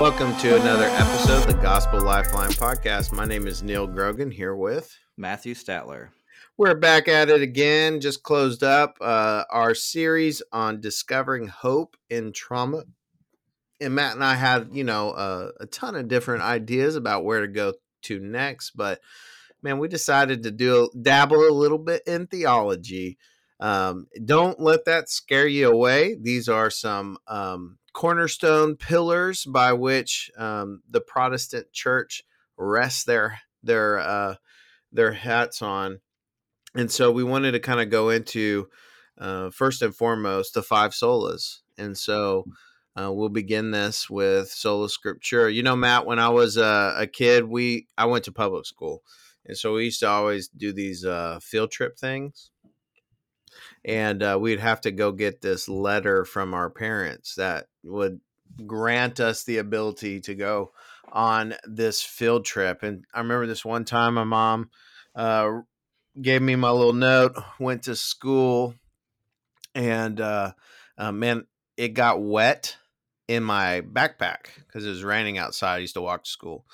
Welcome to another episode of the Gospel Lifeline podcast. My name is Neal Grogan here with Matthew Statler. We're back at it again. Just closed up uh, our series on discovering hope in trauma. And Matt and I had, you know, uh, a ton of different ideas about where to go to next, but man, we decided to do dabble a little bit in theology. Um, don't let that scare you away. These are some um, cornerstone pillars by which um, the Protestant Church rests their their uh, their hats on, and so we wanted to kind of go into uh, first and foremost the five solas, and so. Uh, we'll begin this with sola scriptura. You know, Matt, when I was uh, a kid, we I went to public school, and so we used to always do these uh, field trip things and uh, we'd have to go get this letter from our parents that would grant us the ability to go on this field trip. And I remember this one time my mom uh, gave me my little note, went to school, and uh, uh, man, it got wet in my backpack because it was raining outside. I used to walk to school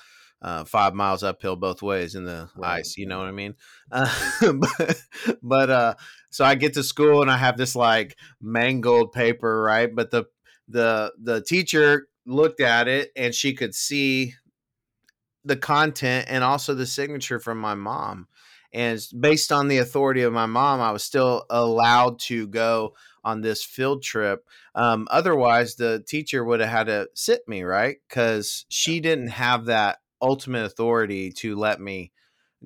uh, five miles uphill both ways in the right. ice. You know what I mean? Uh, but but uh, so I get to school and I have this like mangled paper, right? But the the the teacher looked at it and she could see the content and also the signature from my mom. And based on the authority of my mom, I was still allowed to go on this field trip. Um, otherwise, the teacher would have had to sit me, right? Because she didn't have that ultimate authority to let me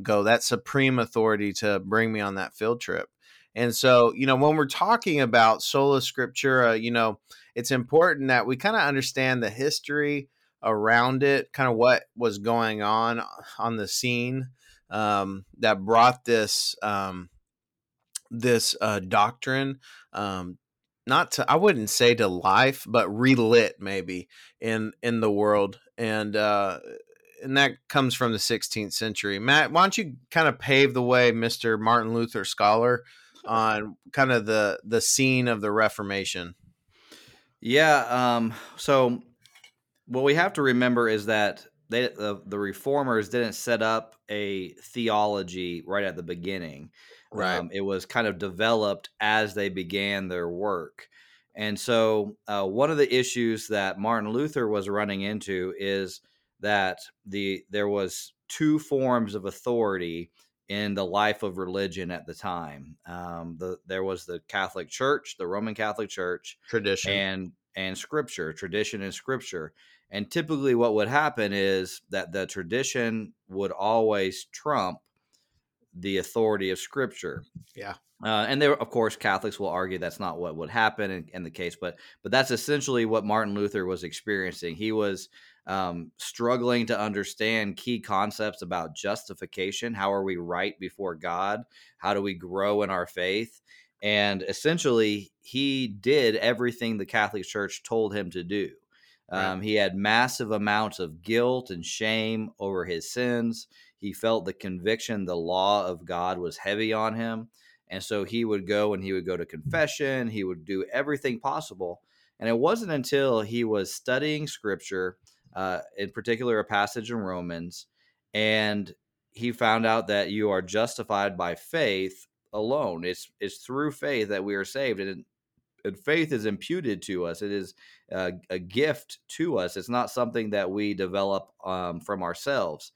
go, that supreme authority to bring me on that field trip. And so, you know, when we're talking about sola scriptura, you know, it's important that we kind of understand the history around it, kind of what was going on on the scene um, that brought this um, this uh, doctrine um, not to I wouldn't say to life, but relit maybe in in the world. And uh, and that comes from the 16th century. Matt, why don't you kind of pave the way, Mister Martin Luther scholar, on kind of the the scene of the Reformation? Yeah. Um, so what we have to remember is that they the, the reformers didn't set up a theology right at the beginning. Right. Um, it was kind of developed as they began their work. And so, uh, one of the issues that Martin Luther was running into is that the there was two forms of authority in the life of religion at the time. Um, the there was the Catholic Church, the Roman Catholic Church, tradition, and and Scripture, tradition and Scripture. And typically, what would happen is that the tradition would always trump the authority of Scripture. Yeah. Uh, and there, of course, Catholics will argue that's not what would happen in, in the case, but but that's essentially what Martin Luther was experiencing. He was um, struggling to understand key concepts about justification. How are we right before God? How do we grow in our faith? And essentially, he did everything the Catholic Church told him to do. Um, He had massive amounts of guilt and shame over his sins. He felt the conviction, the law of God was heavy on him. And so he would go and he would go to confession. He would do everything possible. And it wasn't until he was studying scripture uh, in particular a passage in Romans, and he found out that you are justified by faith alone. It's it's through faith that we are saved, and, and faith is imputed to us. It is a, a, gift to us. It's not something that we develop um, from ourselves,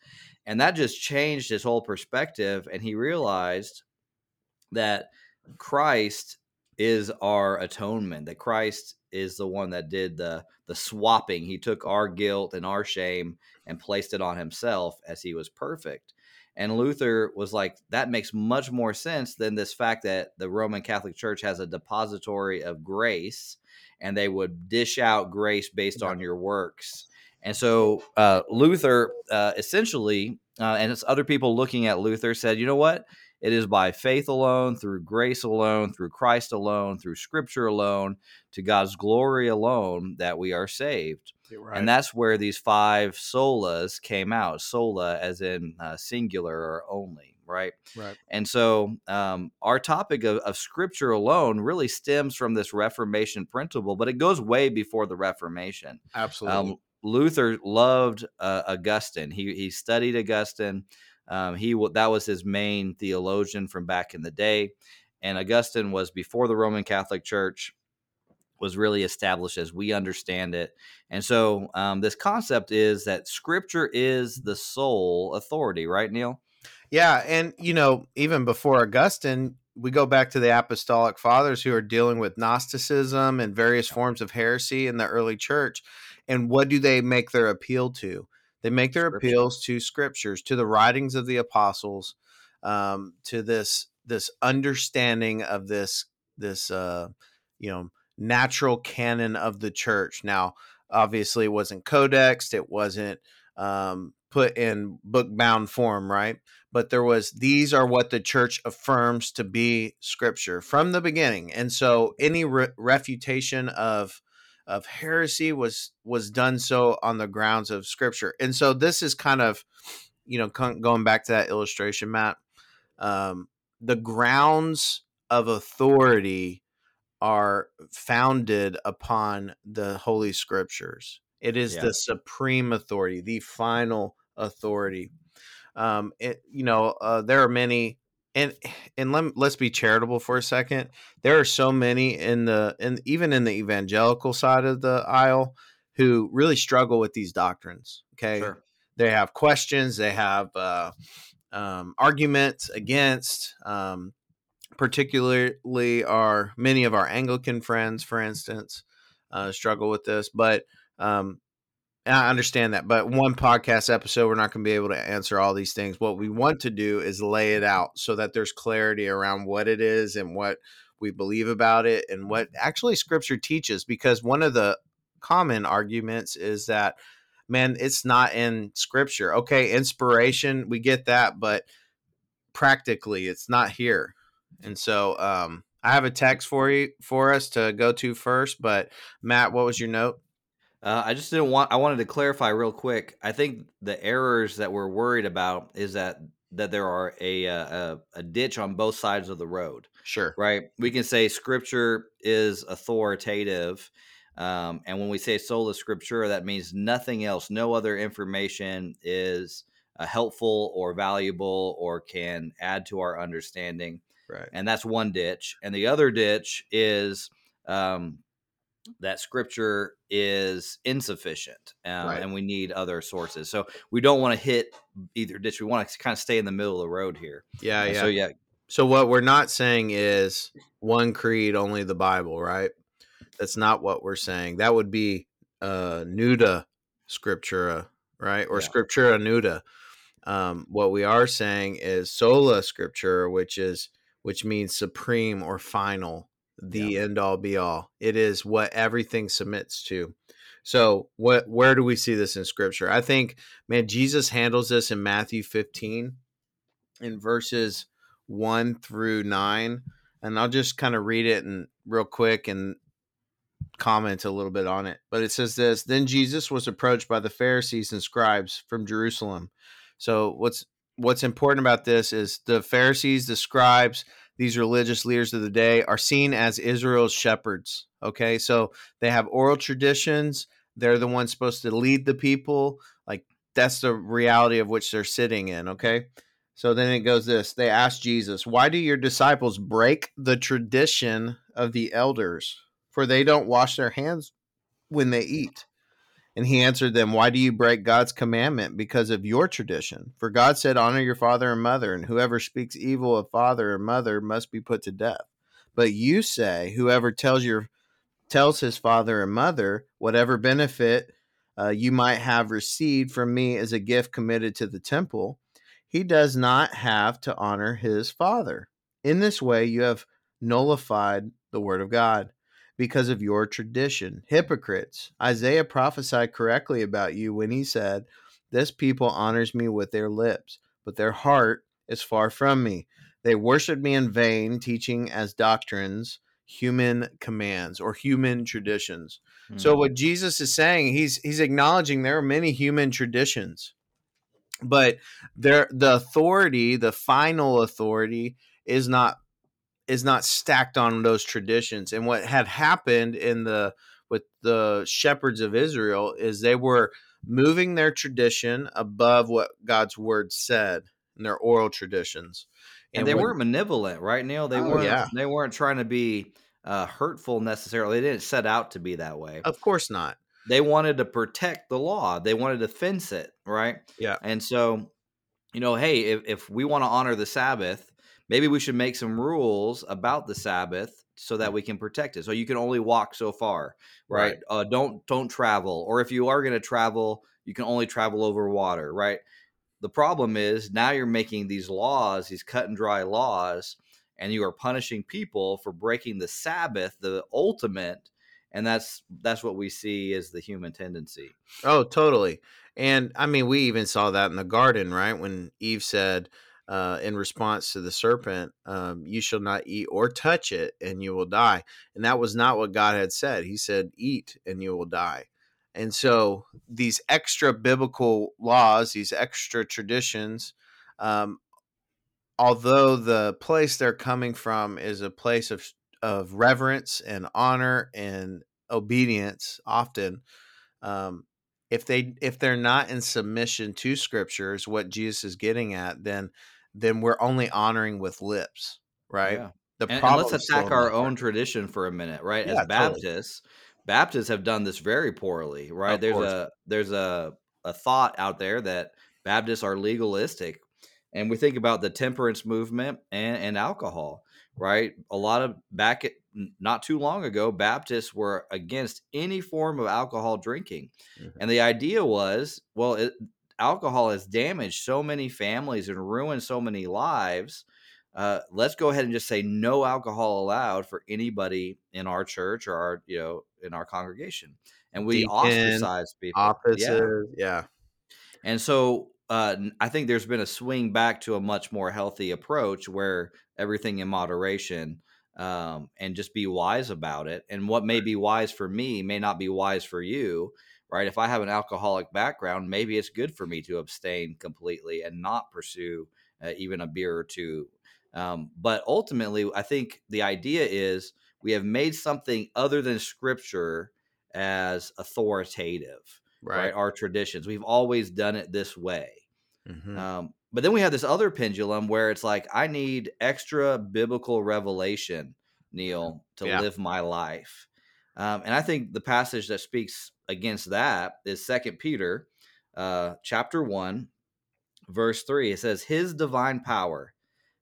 and that just changed his whole perspective. And he realized that Christ is our atonement. That Christ is the one that did the the swapping. He took our guilt and our shame and placed it on himself as he was perfect. And Luther was like, that makes much more sense than this fact that the Roman Catholic Church has a depository of grace and they would dish out grace based on your works. And so uh, Luther uh, essentially, uh, and it's other people looking at Luther said, you know what? It is by faith alone, through grace alone, through Christ alone, through scripture alone, to God's glory alone that we are saved. Right. And that's where these five solas came out sola as in uh, singular or only, right? Right. And so um, our topic of, of scripture alone really stems from this Reformation principle, but it goes way before the Reformation. Absolutely. Um, Luther loved uh, Augustine. He he studied Augustine. Um, he that was his main theologian from back in the day, and Augustine was before the Roman Catholic Church was really established as we understand it. And so um, this concept is that Scripture is the sole authority, right, Neal? Yeah, and you know, even before Augustine, we go back to the apostolic fathers who are dealing with Gnosticism and various forms of heresy in the early church. And what do they make their appeal to? They make their appeals to scriptures, to the writings of the apostles, um, to this this understanding of this this uh, you know natural canon of the church. Now, obviously, it wasn't codexed, it wasn't um, put in book bound form, right? But there was these are what the church affirms to be scripture from the beginning, and so any re- refutation of of heresy was was done so on the grounds of scripture, and so this is kind of you know going back to that illustration, Matt. Um, the grounds of authority are founded upon the holy scriptures. It is yeah. the supreme authority, the final authority. Um, it, you know, uh, there are many, and and let, let's be charitable for a second. There are so many in the, and even in the evangelical side of the aisle, who really struggle with these doctrines. Okay, sure. they have questions, they have uh, um, arguments against. Um, particularly our many of our Anglican friends, for instance, uh, struggle with this. But um, I understand that. But one podcast episode, we're not going to be able to answer all these things. What we want to do is lay it out so that there's clarity around what it is and what we believe about it and what actually Scripture teaches. Because one of the common arguments is that man it's not in scripture okay inspiration we get that but practically it's not here and so um, I have a text for you for us to go to first. But Matt, what was your note? Uh, I just didn't want. I wanted to clarify real quick. I think the errors that we're worried about is that that there are a, a a ditch on both sides of the road. Sure. Right. We can say Scripture is authoritative, um, and when we say sola scriptura, that means nothing else. No other information is uh, helpful or valuable or can add to our understanding. Right. And that's one ditch. And the other ditch is um, that scripture is insufficient uh, right. and we need other sources. So we don't want to hit either ditch. We want to kind of stay in the middle of the road here. Yeah. yeah. So, yeah. So what we're not saying is one creed, only the Bible, right? That's not what we're saying. That would be uh, nuda scriptura, right? Or yeah. scriptura nuda. Um, what we are saying is sola scriptura, which is which means supreme or final, the yeah. end all be all. It is what everything submits to. So, what where do we see this in scripture? I think man Jesus handles this in Matthew 15 in verses 1 through 9, and I'll just kind of read it and real quick and comment a little bit on it. But it says this, then Jesus was approached by the Pharisees and scribes from Jerusalem. So, what's what's important about this is the Pharisees, the scribes, these religious leaders of the day are seen as Israel's shepherds. Okay, so they have oral traditions. They're the ones supposed to lead the people. Like that's the reality of which they're sitting in. Okay, so then it goes this they ask Jesus, Why do your disciples break the tradition of the elders? For they don't wash their hands when they eat. And he answered them, Why do you break God's commandment? Because of your tradition. For God said, Honor your father and mother, and whoever speaks evil of father or mother must be put to death. But you say, Whoever tells your tells his father and mother whatever benefit uh, you might have received from me as a gift committed to the temple, he does not have to honor his father. In this way, you have nullified the word of God because of your tradition. Hypocrites. Isaiah prophesied correctly about you when he said, This people honors me with their lips, but their heart is far from me. They worship me in vain, teaching as doctrines human commands or human traditions. Mm-hmm. So hmm. what Jesus is saying, he's he's acknowledging there are many human traditions. But there the authority, the final authority is not is not stacked on those traditions. And what had happened in the with the shepherds of Israel is they were moving their tradition above what God's word said in their oral traditions. And, and they when, weren't malevolent, right, Neal? They oh, weren't yeah. they weren't trying to be uh, hurtful necessarily. They didn't set out to be that way. Of course not. They wanted to protect the law. They wanted to fence it, right? Yeah. And so, you know, hey, if, if we want to honor the Sabbath, maybe we should make some rules about the Sabbath so that we can protect it. So you can only walk so far, right? right. Uh, don't don't travel, or if you are going to travel, you can only travel over water, right? The problem is now you're making these laws, these cut and dry laws, and you are punishing people for breaking the Sabbath, the ultimate, and that's that's what we see as the human tendency. Oh, totally. And I mean, we even saw that in the garden, right? When Eve said, uh, in response to the serpent, um, You shall not eat or touch it, and you will die. And that was not what God had said. He said, Eat, and you will die. And so these extra biblical laws, these extra traditions, um, although the place they're coming from is a place of, of reverence and honor and obedience, often, um, if they if they're not in submission to scriptures, what Jesus is getting at, then then we're only honoring with lips, right? Yeah. The and, and let's attack our own tradition for a minute, right? Yeah, As Baptists, totally. Baptists have done this very poorly, right? Of there's course. a there's a a thought out there that Baptists are legalistic, and we think about the temperance movement and, and alcohol, right? A lot of back at, not too long ago, Baptists were against any form of alcohol drinking, mm-hmm. and the idea was, well, it, alcohol has damaged so many families and ruined so many lives. Uh, let's go ahead and just say no alcohol allowed for anybody in our church or our, you know, in our congregation. And we Deacon, ostracize people. Offices, yeah. yeah. And so uh, I think there's been a swing back to a much more healthy approach where everything in moderation um, and just be wise about it. And what may be wise for me may not be wise for you right? If I have an alcoholic background, maybe it's good for me to abstain completely and not pursue uh, even a beer or two. Um, but ultimately, I think the idea is we have made something other than scripture as authoritative, right? right? Our traditions. We've always done it this way. Mm-hmm. Um, but then we have this other pendulum where it's like, I need extra biblical revelation, Neal, to yeah. live my life. Um, and I think the passage that speaks against that is Second Peter, uh, chapter one, verse three. It says, "His divine power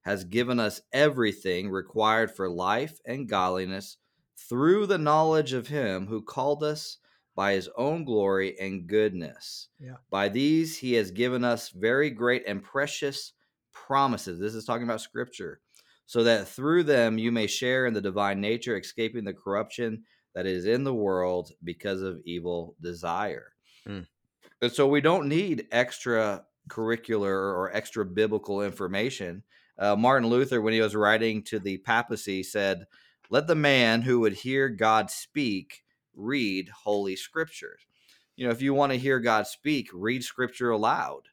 has given us everything required for life and godliness through the knowledge of Him who called us." By his own glory and goodness. Yeah. By these he has given us very great and precious promises. This is talking about scripture. So that through them you may share in the divine nature, escaping the corruption that is in the world because of evil desire. Mm. And so we don't need extra curricular or extra biblical information. Uh, Martin Luther, when he was writing to the papacy, said, Let the man who would hear God speak read Holy Scriptures. You know, if you want to hear God speak, read Scripture aloud.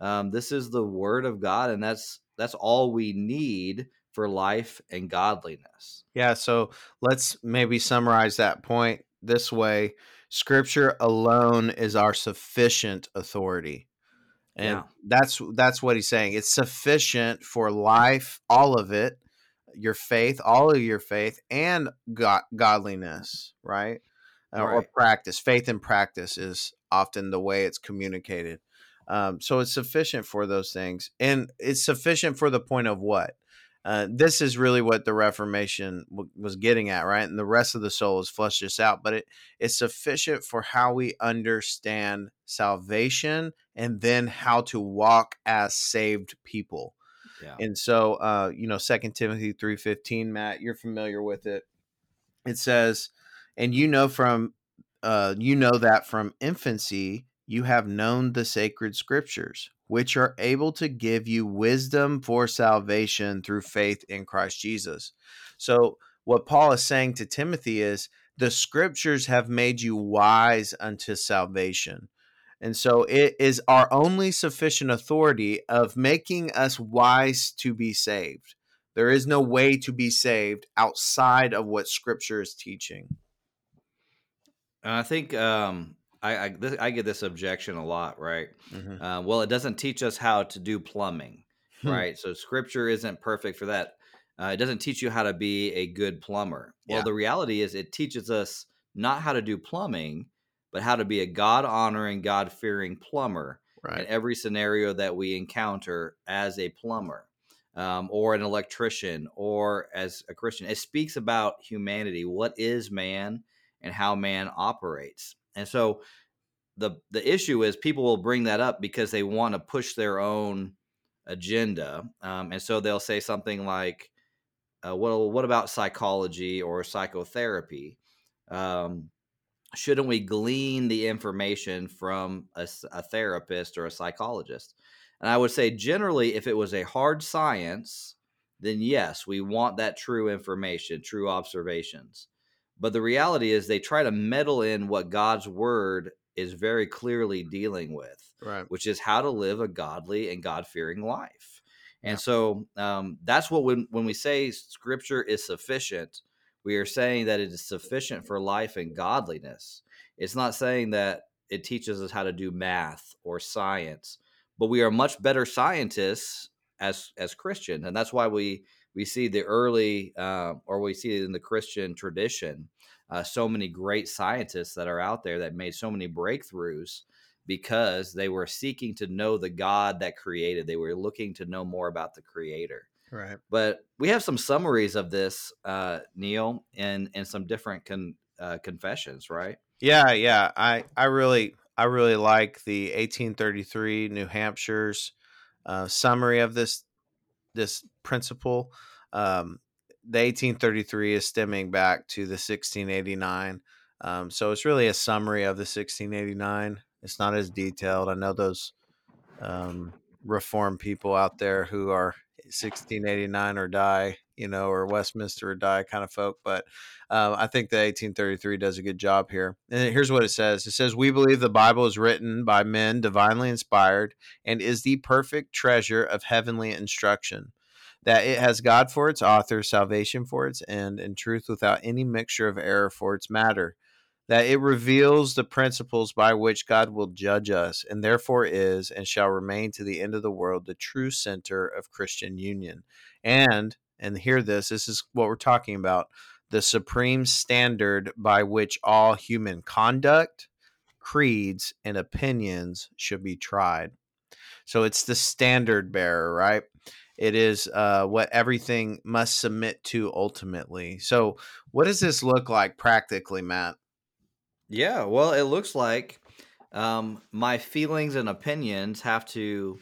Um, this is the Word of God, and that's that's all we need for life and godliness. Yeah, so let's maybe summarize that point this way Scripture alone is our sufficient authority. And yeah. that's that's what he's saying. It's sufficient for life, all of it, your faith, all of your faith, and God, godliness, right? Right? Or practice. Faith and practice is often the way it's communicated. Um, so it's sufficient for those things, and it's sufficient for the point of what uh, this is really what the Reformation w- was getting at, right? And the rest of the solas flushed this out, but it it is sufficient for how we understand salvation and then how to walk as saved people. Yeah. And so, uh, you know, Second Timothy three fifteen, Matt, you're familiar with it. It says, "And you know from, uh, you know that from infancy you have known the sacred scriptures." which are able to give you wisdom for salvation through faith in Christ Jesus. So, what Paul is saying to Timothy is the scriptures have made you wise unto salvation. And so it is our only sufficient authority of making us wise to be saved. There is no way to be saved outside of what scripture is teaching. And I think um, I I, this, I get this objection a lot, right? Mm-hmm. Uh, well, it doesn't teach us how to do plumbing, hmm. right? So Scripture isn't perfect for that. Uh, it doesn't teach you how to be a good plumber. Well, yeah. the reality is, it teaches us not how to do plumbing, but how to be a God honoring, God fearing plumber right. in every scenario that we encounter as a plumber um, or an electrician or as a Christian. It speaks about humanity. What is man and how man operates? And so the the issue is people will bring that up because they want to push their own agenda, um, and so they'll say something like, uh, "Well, what about psychology or psychotherapy?" Um, shouldn't we glean the information from a, a, therapist or a psychologist? And I would say, generally, if it was a hard science, then yes, we want that true information, true observations. But the reality is, they try to meddle in what God's word is very clearly dealing with, right. which is how to live a godly and God fearing life. And yeah. so um, that's what when, when we say scripture is sufficient, we are saying that it is sufficient for life and godliness. It's not saying that it teaches us how to do math or science, but we are much better scientists as as Christians, and that's why we we see the early uh, or we see in the Christian tradition uh, so many great scientists that are out there that made so many breakthroughs because they were seeking to know the God that created. They were looking to know more about the Creator. Right. But we have some summaries of this, uh, Neal, and and some different con, uh, confessions, right? Yeah, yeah. I I really I really like the 1833 New Hampshire's uh, summary of this this principle. Um, the 1833 is stemming back to the 1689. Um, so it's really a summary of the 1689. It's not as detailed. I know those um, reform people out there who are 1689 or die, you know, or Westminster or die kind of folk. But um, I think the 1833 does a good job here. And here's what it says it says, We believe the Bible is written by men divinely inspired and is the perfect treasure of heavenly instruction. That it has God for its author, salvation for its end, and truth without any mixture of error for its matter that it reveals the principles by which God will judge us, and therefore is and shall remain to the end of the world the true center of Christian union. And, and hear this, this is what we're talking about the supreme standard by which all human conduct, creeds, and opinions should be tried. So it's the standard bearer, right? It is uh, what everything must submit to ultimately. So, what does this look like practically, Matt? Yeah, well, it looks like um, my feelings and opinions have to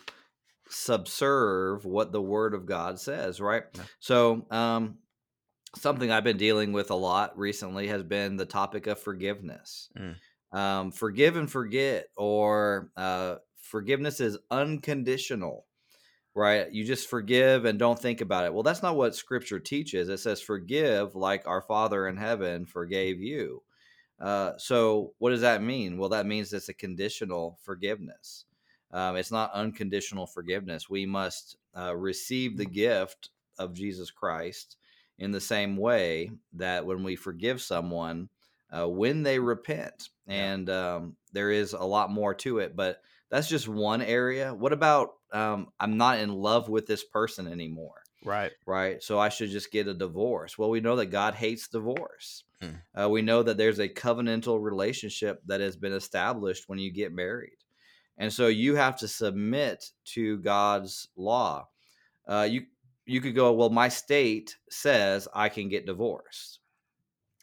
subserve what the Word of God says, right? Yeah. So, um, something I've been dealing with a lot recently has been the topic of forgiveness. Mm. Um, forgive and forget, or uh, forgiveness is unconditional, right? You just forgive and don't think about it. Well, that's not what Scripture teaches. It says, "Forgive like our Father in heaven forgave you." Uh, so, what does that mean? Well, that means it's a conditional forgiveness. Um, it's not unconditional forgiveness. We must uh, receive the gift of Jesus Christ in the same way that when we forgive someone, uh, when they repent, and um, there is a lot more to it, but that's just one area. What about um, I'm not in love with this person anymore? Right. Right. So I should just get a divorce. Well, we know that God hates divorce. Hmm. Uh, we know that there's a covenantal relationship that has been established when you get married. And so you have to submit to God's law. Uh, you you could go, well, my state says I can get divorced,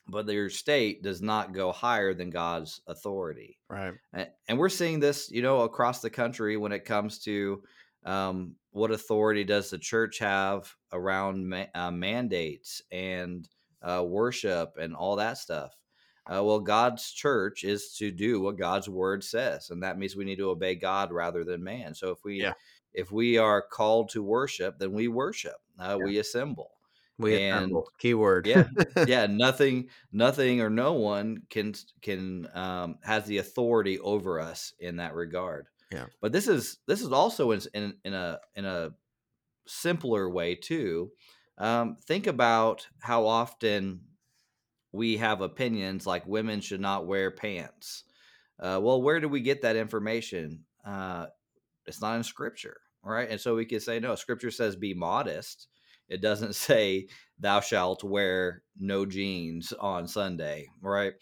but your state does not go higher than God's authority. Right. And, and we're seeing this, you know, across the country when it comes to um, what authority does the church have around ma- uh, mandates and uh, worship and all that stuff? Uh, well, God's church is to do what God's word says, and that means we need to obey God rather than man. So if we yeah. if we are called to worship, then we worship. Uh, yeah. We assemble. We and, assemble. Keyword. yeah, yeah. Nothing, nothing, or no one can can um, has the authority over us in that regard. Yeah. But this is this is also in in, in a in a simpler way too. Um, think about how often we have opinions like women should not wear pants. Uh, well, where do we get that information? Uh, it's not in scripture, right? And so we could say, no, scripture says be modest. It doesn't say thou shalt wear no jeans on Sunday, right?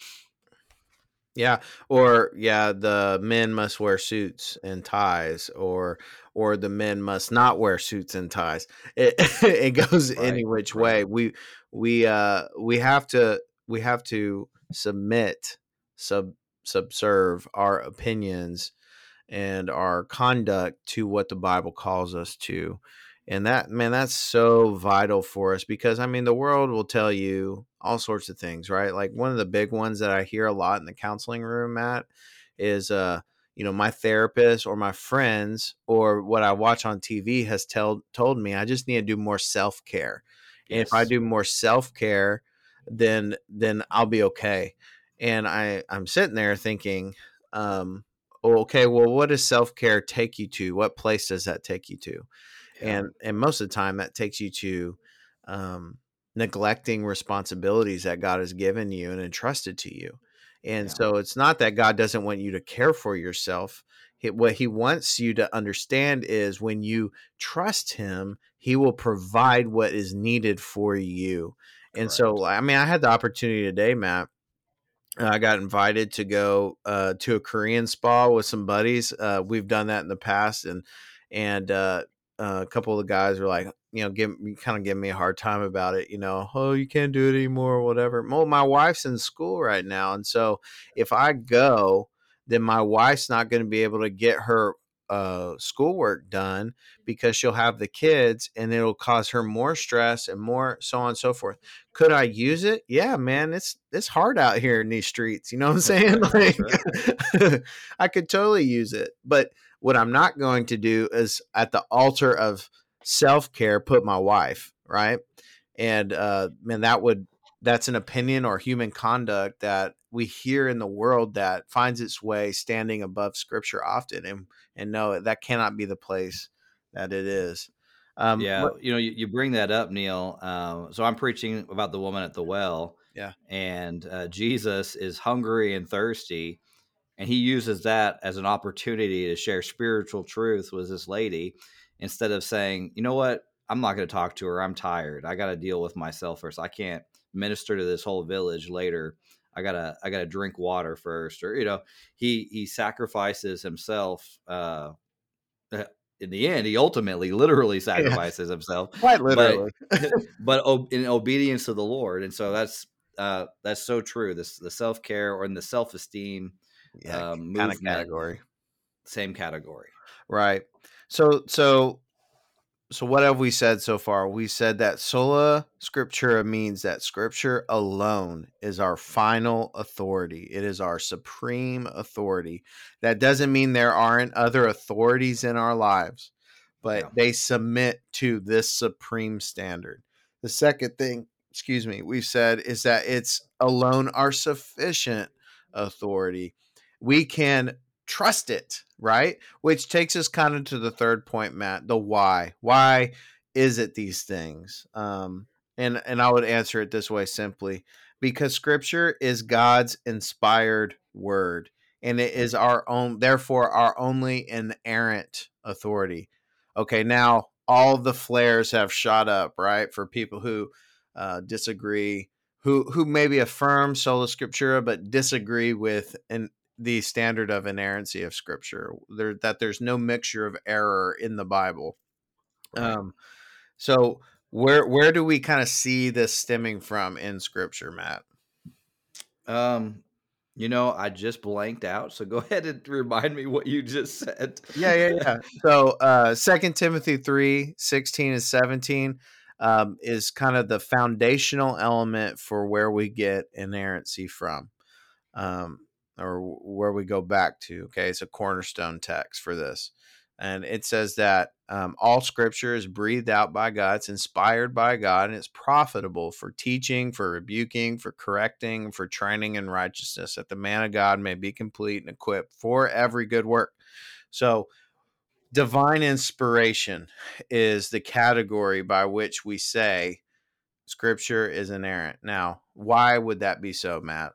Yeah, or yeah, the men must wear suits and ties, or or the men must not wear suits and ties. It it goes Right, any which right. way. We we uh we have to we have to submit sub subserve our opinions and our conduct to what the Bible calls us to. And that, man, that's so vital for us because I mean, the world will tell you all sorts of things, right? Like one of the big ones that I hear a lot in the counseling room, Matt, is, uh, you know, my therapist or my friends or what I watch on TV has told told me I just need to do more self care. And if I do more self care, then then I'll be okay. And I I'm sitting there thinking, um, oh, okay, well, what does self care take you to? What place does that take you to? Yeah. And and most of the time, that takes you to um, neglecting responsibilities that God has given you and entrusted to you. And Yeah. so it's not that God doesn't want you to care for yourself. What He wants you to understand is when you trust Him, He will provide what is needed for you. And Correct. so, I mean, I had the opportunity today, Matt. I got invited to go uh, to a Korean spa with some buddies. Uh, we've done that in the past, and and uh, uh, a couple of the guys were like, you know, give kind of giving me a hard time about it. You know, oh, you can't do it anymore, or whatever. Well, my wife's in school right now, and so if I go, then my wife's not going to be able to get her uh, schoolwork done because she'll have the kids, and it'll cause her more stress and more so on and so forth could I use it? Yeah, man, it's it's hard out here in these streets. You know what I'm saying? Like, I could totally use it. But what I'm not going to do is at the altar of self care put my wife right, and uh, man, that would that's an opinion or human conduct that we hear in the world that finds its way standing above Scripture often, and and no, that cannot be the place that it is. Um, Yeah, what, you know, you, you bring that up, Neal. Um, so I'm preaching about the woman at the well, yeah, and uh, Jesus is hungry and thirsty, and he uses that as an opportunity to share spiritual truth with this lady instead of saying, you know what, I'm not going to talk to her. I'm tired. I got to deal with myself first. I can't minister to this whole village later. I gotta, I gotta drink water first, or you know, he he sacrifices himself. Uh, uh, in the end, he ultimately, literally yeah, sacrifices himself, quite but literally. but o- in obedience to the Lord, and so that's uh, that's so true. This the self care or in the self esteem yeah, um, kind of category. same category. Right. So so so what have we said so far? We said that sola scriptura means that scripture alone is our final authority. It is our supreme authority. That doesn't mean there aren't other authorities in our lives, but Yeah, they submit to this supreme standard. The second thing, excuse me, we've said is that it's alone our sufficient authority. We can trust it, right? Which takes us kind of to the third point, Matt, the why. Why is it these things? Um, and and I would answer it this way simply because scripture is God's inspired word and it is our own therefore our only inerrant authority. Okay, now all the flares have shot up, right? For people who uh, disagree, who who maybe affirm sola scriptura but disagree with an the standard of inerrancy of scripture there that there's no mixture of error in the bible right. um so where where do we kind of see this stemming from in scripture matt Um, you know, I just blanked out, so go ahead and remind me what you just said. yeah yeah yeah so uh second timothy 3 16 and 17 um, is kind of the foundational element for where we get inerrancy from um, or where we go back to. Okay, it's a cornerstone text for this. And it says that um, all scripture is breathed out by God, it's inspired by God, and it's profitable for teaching, for rebuking, for correcting, for training in righteousness, that the man of God may be complete and equipped for every good work. So, divine inspiration is the category by which we say scripture is inerrant. Now, why would that be so, Matt?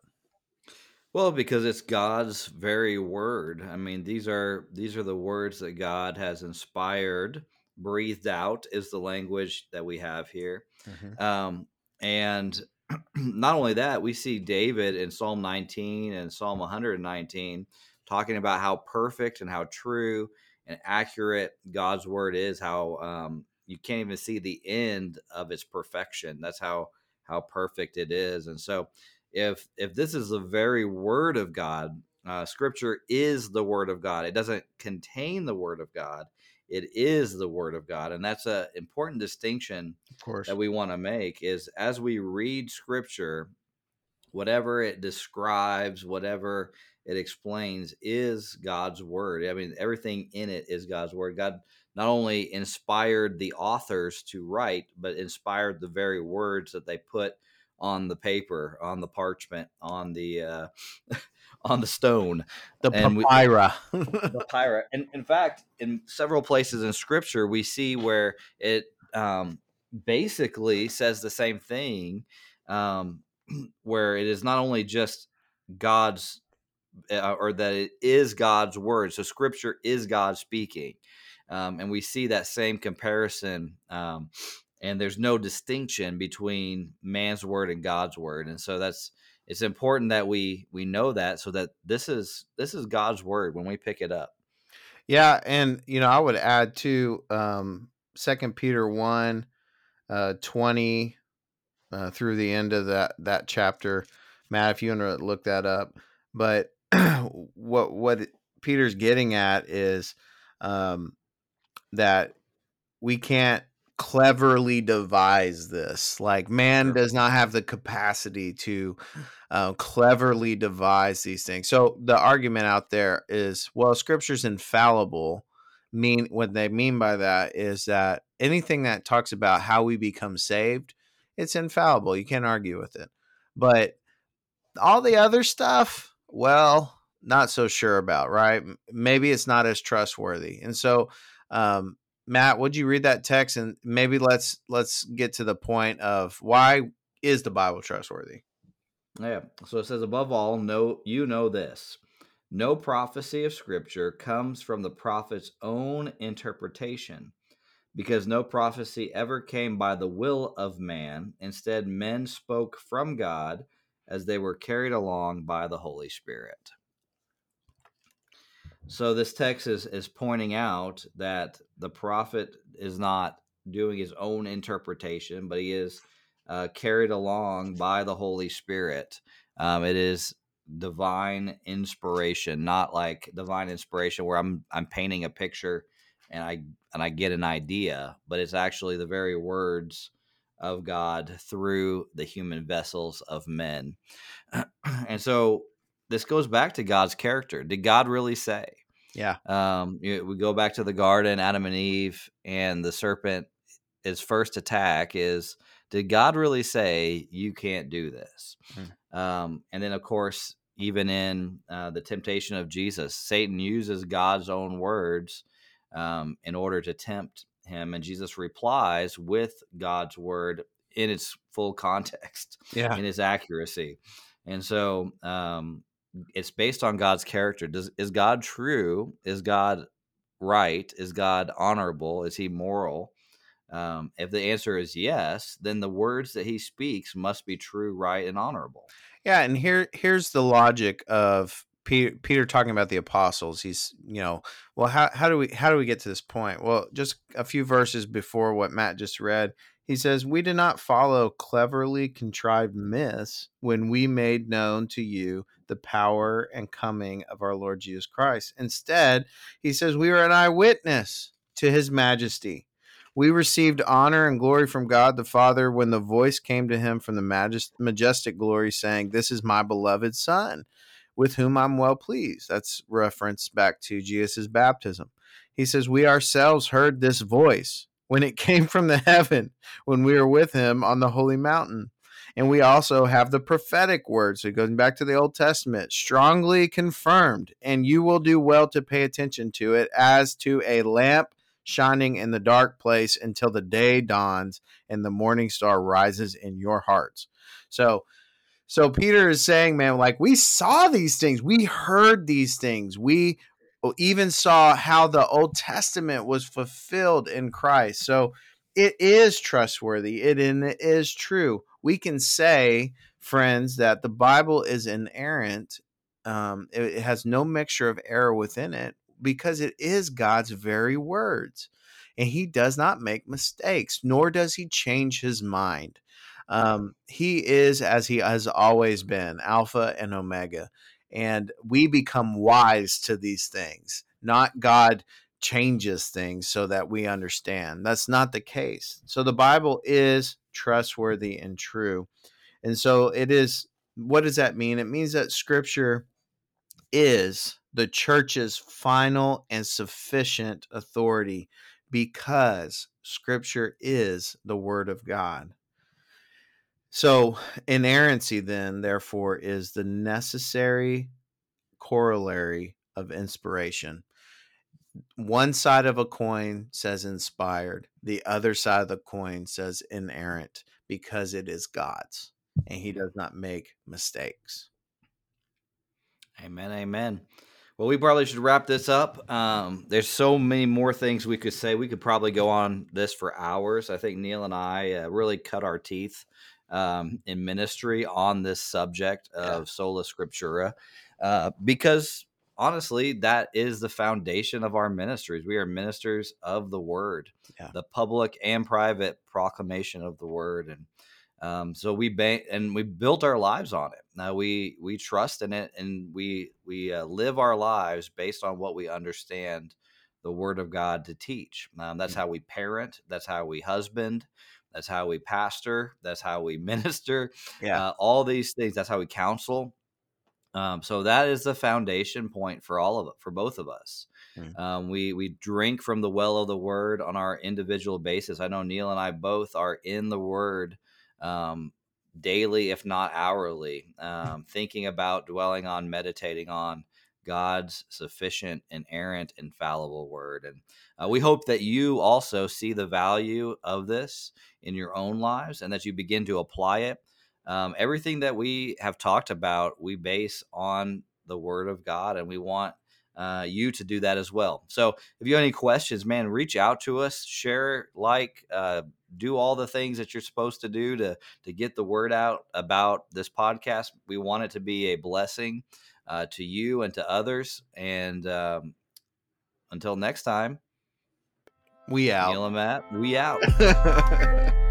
Well, because it's God's very word. I mean, these are these are the words that God has inspired, breathed out is the language that we have here. Mm-hmm. Um, and not only that, we see David in Psalm 19 and Psalm 119 talking about how perfect and how true and accurate God's word is, how um, you can't even see the end of its perfection. That's how how perfect it is. And so if if this is the very word of God, uh, scripture is the word of God. It doesn't contain the word of God. It is the word of God. And that's an important distinction of course. that we want to make is as we read scripture, whatever it describes, whatever it explains is God's word. I mean, everything in it is God's word. God not only inspired the authors to write, but inspired the very words that they put on the paper, on the parchment, on the uh, on the stone, the papyra. the papyra. And in fact, in several places in Scripture, we see where it um, basically says the same thing, um, where it is not only just God's uh, or that it is God's word. So Scripture is God speaking. Um, and we see that same comparison um, and there's no distinction between man's word and God's word. And so that's it's important that we we know that so that this is this is God's word when we pick it up. Yeah, and you know, I would add to um second Peter 1 uh 20 uh, through the end of that that chapter. Matt, if you want to look that up. But what what Peter's getting at is um that we can't cleverly devise this. Like man does not have the capacity to uh, cleverly devise these things. So the argument out there is, well, Scripture's infallible. Mean what they mean by that is that anything that talks about how we become saved, it's infallible. You can't argue with it. But all the other stuff, well, not so sure about, right? Maybe it's not as trustworthy. And so um, Matt, would you read that text and maybe let's let's get to the point of why is the Bible trustworthy? Yeah. So it says above all, know you know this. No prophecy of scripture comes from the prophet's own interpretation, because no prophecy ever came by the will of man. Instead, men spoke from God as they were carried along by the Holy Spirit. So this text is, is pointing out that the prophet is not doing his own interpretation, but he is uh, carried along by the Holy Spirit. Um, it is divine inspiration, not like divine inspiration where I'm I'm painting a picture and I and I get an idea, but it's actually the very words of God through the human vessels of men. and so this goes back to God's character. Did God really say? Yeah. Um, you, we go back to the garden, Adam and Eve, and the serpent. His first attack is, did God really say you can't do this? Hmm. Um, and then, of course, even in uh, the temptation of Jesus, Satan uses God's own words um, in order to tempt him, and Jesus replies with God's word in its full context, yeah, in its accuracy. And so, um, it's based on God's character. Does is God true? Is God right? Is God honorable? Is he moral? Um, if the answer is yes, then the words that he speaks must be true, right, and honorable. Yeah, and here here's the logic of Peter, Peter talking about the apostles. He's, you know, well, how how do we how do we get to this point? Well, just a few verses before what Matt just read, he says, We did not follow cleverly contrived myths when we made known to you the power and coming of our Lord Jesus Christ. Instead, he says, We are an eyewitness to his majesty. We received honor and glory from God the Father when the voice came to him from the majestic glory, saying, This is my beloved Son, with whom I'm well pleased. That's reference back to Jesus' baptism. He says, We ourselves heard this voice when it came from the heaven when we were with him on the holy mountain. And we also have the prophetic word. So going back to the Old Testament, strongly confirmed, and you will do well to pay attention to it as to a lamp shining in the dark place until the day dawns and the morning star rises in your hearts. So, so Peter is saying, man, like we saw these things, we heard these things, we even saw how the Old Testament was fulfilled in Christ. So it is trustworthy. It, it is true. We can say, friends, that the Bible is inerrant. Um, it, it has no mixture of error within it because it is God's very words. And he does not make mistakes, nor does he change his mind. Um, he is as he has always been, Alpha and Omega. And we become wise to these things, not God changes things so that we understand. That's not the case. So the Bible is trustworthy and true. And so it is. What does that mean? It means that scripture is the church's final and sufficient authority because scripture is the word of God. So, inerrancy, then, therefore, is the necessary corollary of inspiration. One side of a coin says inspired, the other side of the coin says inerrant because it is God's and He does not make mistakes. Amen. Amen. Well, we probably should wrap this up. Um, there's so many more things we could say. We could probably go on this for hours. I think Neal and I uh, really cut our teeth um, in ministry on this subject of yeah. sola scriptura uh, because honestly that is the foundation of our ministries we are ministers of the word yeah. the public and private proclamation of the word and um, so we ba- and we built our lives on it now we we trust in it and we we uh, live our lives based on what we understand the word of god to teach um, that's mm-hmm. how we parent that's how we husband that's how we pastor. That's how we minister. Yeah. Uh, all these things. That's how we counsel. Um, so that is the foundation point for all of it, for both of us. Mm. Um, we we drink from the well of the word on our individual basis. I know Neal and I both are in the word um, daily, if not hourly, um, thinking about, dwelling on, meditating on God's sufficient, inerrant, infallible word. And uh, we hope that you also see the value of this in your own lives and that you begin to apply it. Um, everything that we have talked about, we base on the word of God, and we want uh, you to do that as well. So if you have any questions, man, reach out to us, share, like, uh, do all the things that you're supposed to do to to get the word out about this podcast. We want it to be a blessing uh, to you and to others. And um, until next time, we out. Neal and Matt, we out.